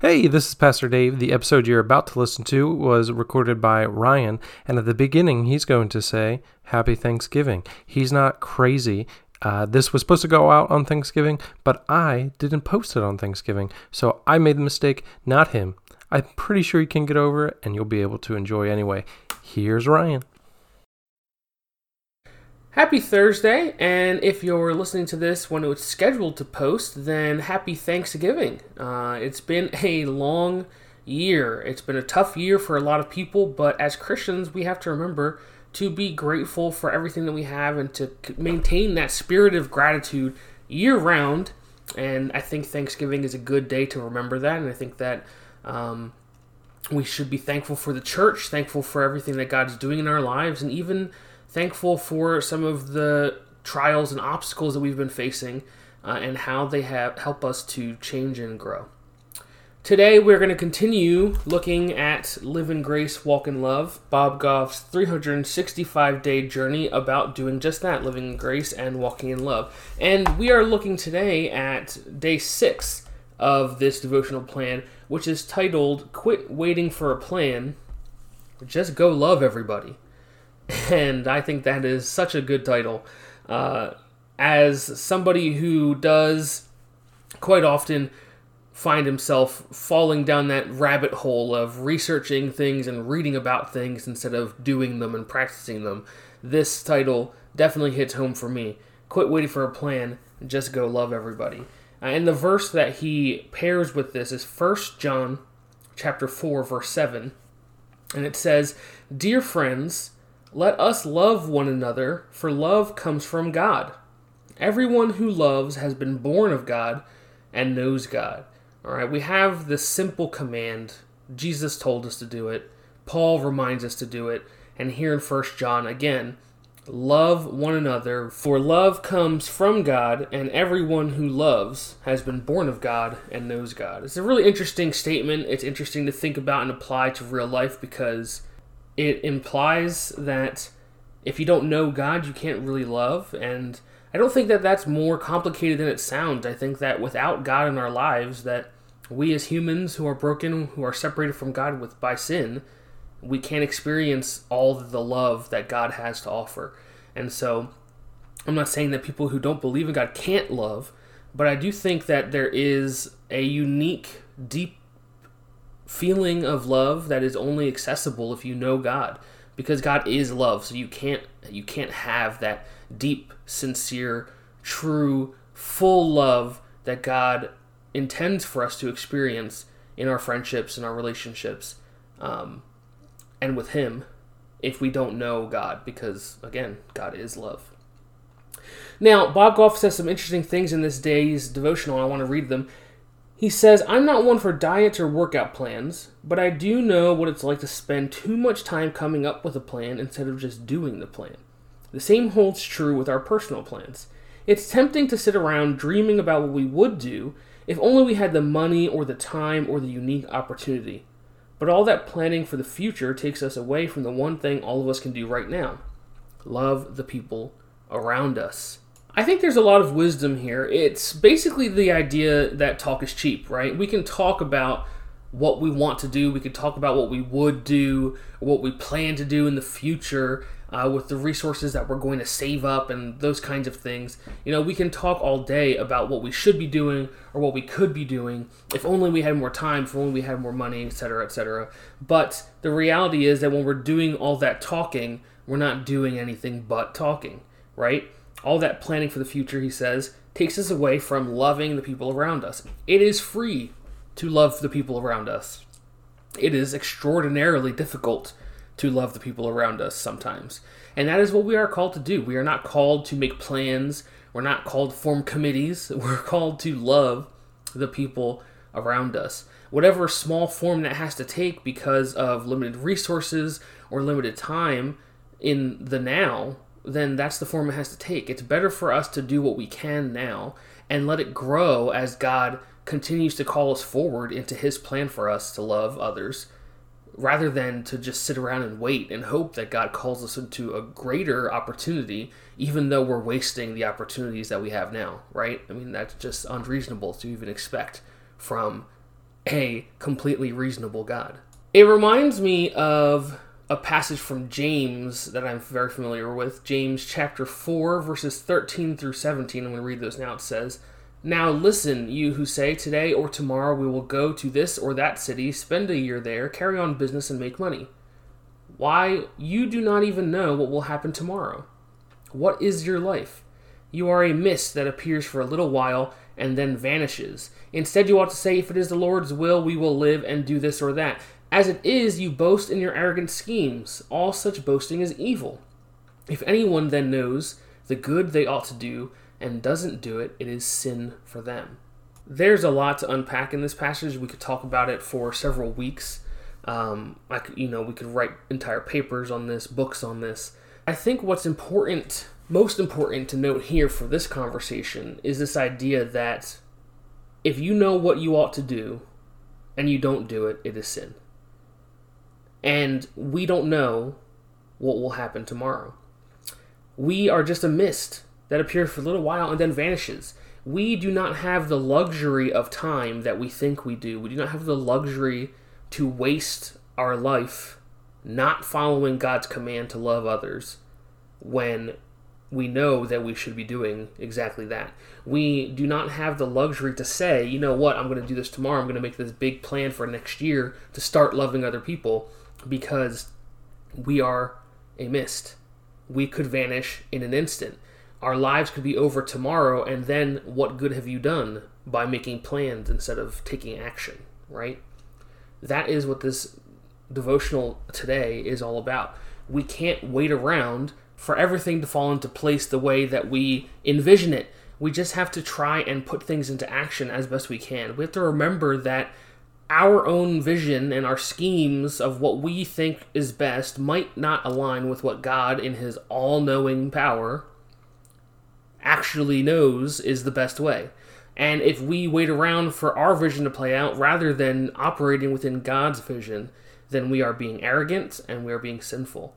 Hey, this is Pastor Dave. The episode you're about to listen to was recorded by Ryan, and at the beginning, he's going to say, Happy Thanksgiving. He's not crazy. Uh, this was supposed to go out on Thanksgiving, but I didn't post it on Thanksgiving, so I made the mistake, not him. I'm pretty sure you can get over it, and you'll be able to enjoy anyway. Here's Ryan. Happy Thursday, and if you're listening to this when it was scheduled to post, then happy Thanksgiving. Uh, it's been a long year. It's been a tough year for a lot of people, but as Christians, we have to remember to be grateful for everything that we have and to maintain that spirit of gratitude year round. And I think Thanksgiving is a good day to remember that, and I think that. Um, we should be thankful for the church, thankful for everything that God's doing in our lives, and even thankful for some of the trials and obstacles that we've been facing uh, and how they have help us to change and grow. Today, we're going to continue looking at Live in Grace, Walk in Love, Bob Goff's 365 day journey about doing just that living in grace and walking in love. And we are looking today at day six of this devotional plan, which is titled Quit Waiting for a Plan, Just Go Love Everybody and I think that is such a good title. Uh, as somebody who does quite often find himself falling down that rabbit hole of researching things and reading about things instead of doing them and practicing them, this title definitely hits home for me. Quit waiting for a plan, just go love everybody. Uh, and the verse that he pairs with this is 1 John chapter 4 verse 7. And it says, "Dear friends, let us love one another, for love comes from God. Everyone who loves has been born of God and knows God. All right, we have this simple command. Jesus told us to do it. Paul reminds us to do it. And here in 1 John again, love one another, for love comes from God, and everyone who loves has been born of God and knows God. It's a really interesting statement. It's interesting to think about and apply to real life because it implies that if you don't know God, you can't really love. And I don't think that that's more complicated than it sounds. I think that without God in our lives, that we as humans who are broken, who are separated from God with by sin, we can't experience all the love that God has to offer. And so, I'm not saying that people who don't believe in God can't love, but I do think that there is a unique, deep feeling of love that is only accessible if you know God. Because God is love so you can't you can't have that deep sincere true full love that God intends for us to experience in our friendships and our relationships um, and with him if we don't know God because again God is love. Now Bob Goff says some interesting things in this day's devotional I want to read them he says, I'm not one for diets or workout plans, but I do know what it's like to spend too much time coming up with a plan instead of just doing the plan. The same holds true with our personal plans. It's tempting to sit around dreaming about what we would do if only we had the money or the time or the unique opportunity. But all that planning for the future takes us away from the one thing all of us can do right now love the people around us. I think there's a lot of wisdom here. It's basically the idea that talk is cheap, right? We can talk about what we want to do, we can talk about what we would do, what we plan to do in the future uh, with the resources that we're going to save up and those kinds of things. You know, we can talk all day about what we should be doing or what we could be doing if only we had more time, if only we had more money, etc., etc. But the reality is that when we're doing all that talking, we're not doing anything but talking, right? All that planning for the future, he says, takes us away from loving the people around us. It is free to love the people around us. It is extraordinarily difficult to love the people around us sometimes. And that is what we are called to do. We are not called to make plans, we're not called to form committees, we're called to love the people around us. Whatever small form that has to take because of limited resources or limited time in the now, then that's the form it has to take. It's better for us to do what we can now and let it grow as God continues to call us forward into His plan for us to love others rather than to just sit around and wait and hope that God calls us into a greater opportunity, even though we're wasting the opportunities that we have now, right? I mean, that's just unreasonable to even expect from a completely reasonable God. It reminds me of a passage from James that I'm very familiar with. James chapter 4, verses 13 through 17. I'm going to read those now. It says, Now listen, you who say, Today or tomorrow we will go to this or that city, spend a year there, carry on business, and make money. Why, you do not even know what will happen tomorrow. What is your life? You are a mist that appears for a little while and then vanishes. Instead, you ought to say, If it is the Lord's will, we will live and do this or that. As it is, you boast in your arrogant schemes. All such boasting is evil. If anyone then knows the good they ought to do and doesn't do it, it is sin for them. There's a lot to unpack in this passage. We could talk about it for several weeks. Um, I could, you know, we could write entire papers on this, books on this. I think what's important, most important to note here for this conversation is this idea that if you know what you ought to do and you don't do it, it is sin and we don't know what will happen tomorrow. We are just a mist that appears for a little while and then vanishes. We do not have the luxury of time that we think we do. We do not have the luxury to waste our life not following God's command to love others when we know that we should be doing exactly that. We do not have the luxury to say, you know what, I'm going to do this tomorrow. I'm going to make this big plan for next year to start loving other people because we are a mist. We could vanish in an instant. Our lives could be over tomorrow, and then what good have you done by making plans instead of taking action, right? That is what this devotional today is all about. We can't wait around for everything to fall into place the way that we envision it. We just have to try and put things into action as best we can. We have to remember that our own vision and our schemes of what we think is best might not align with what God, in His all knowing power, actually knows is the best way. And if we wait around for our vision to play out rather than operating within God's vision, then we are being arrogant and we are being sinful.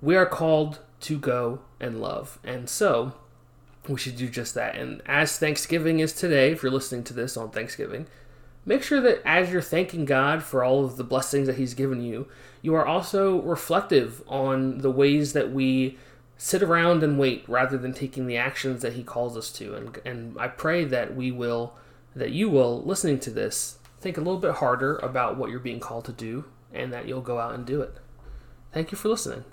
We are called to go and love. And so, we should do just that. And as Thanksgiving is today, if you're listening to this on Thanksgiving, make sure that as you're thanking God for all of the blessings that He's given you, you are also reflective on the ways that we sit around and wait rather than taking the actions that He calls us to. And, and I pray that we will, that you will, listening to this, think a little bit harder about what you're being called to do and that you'll go out and do it. Thank you for listening.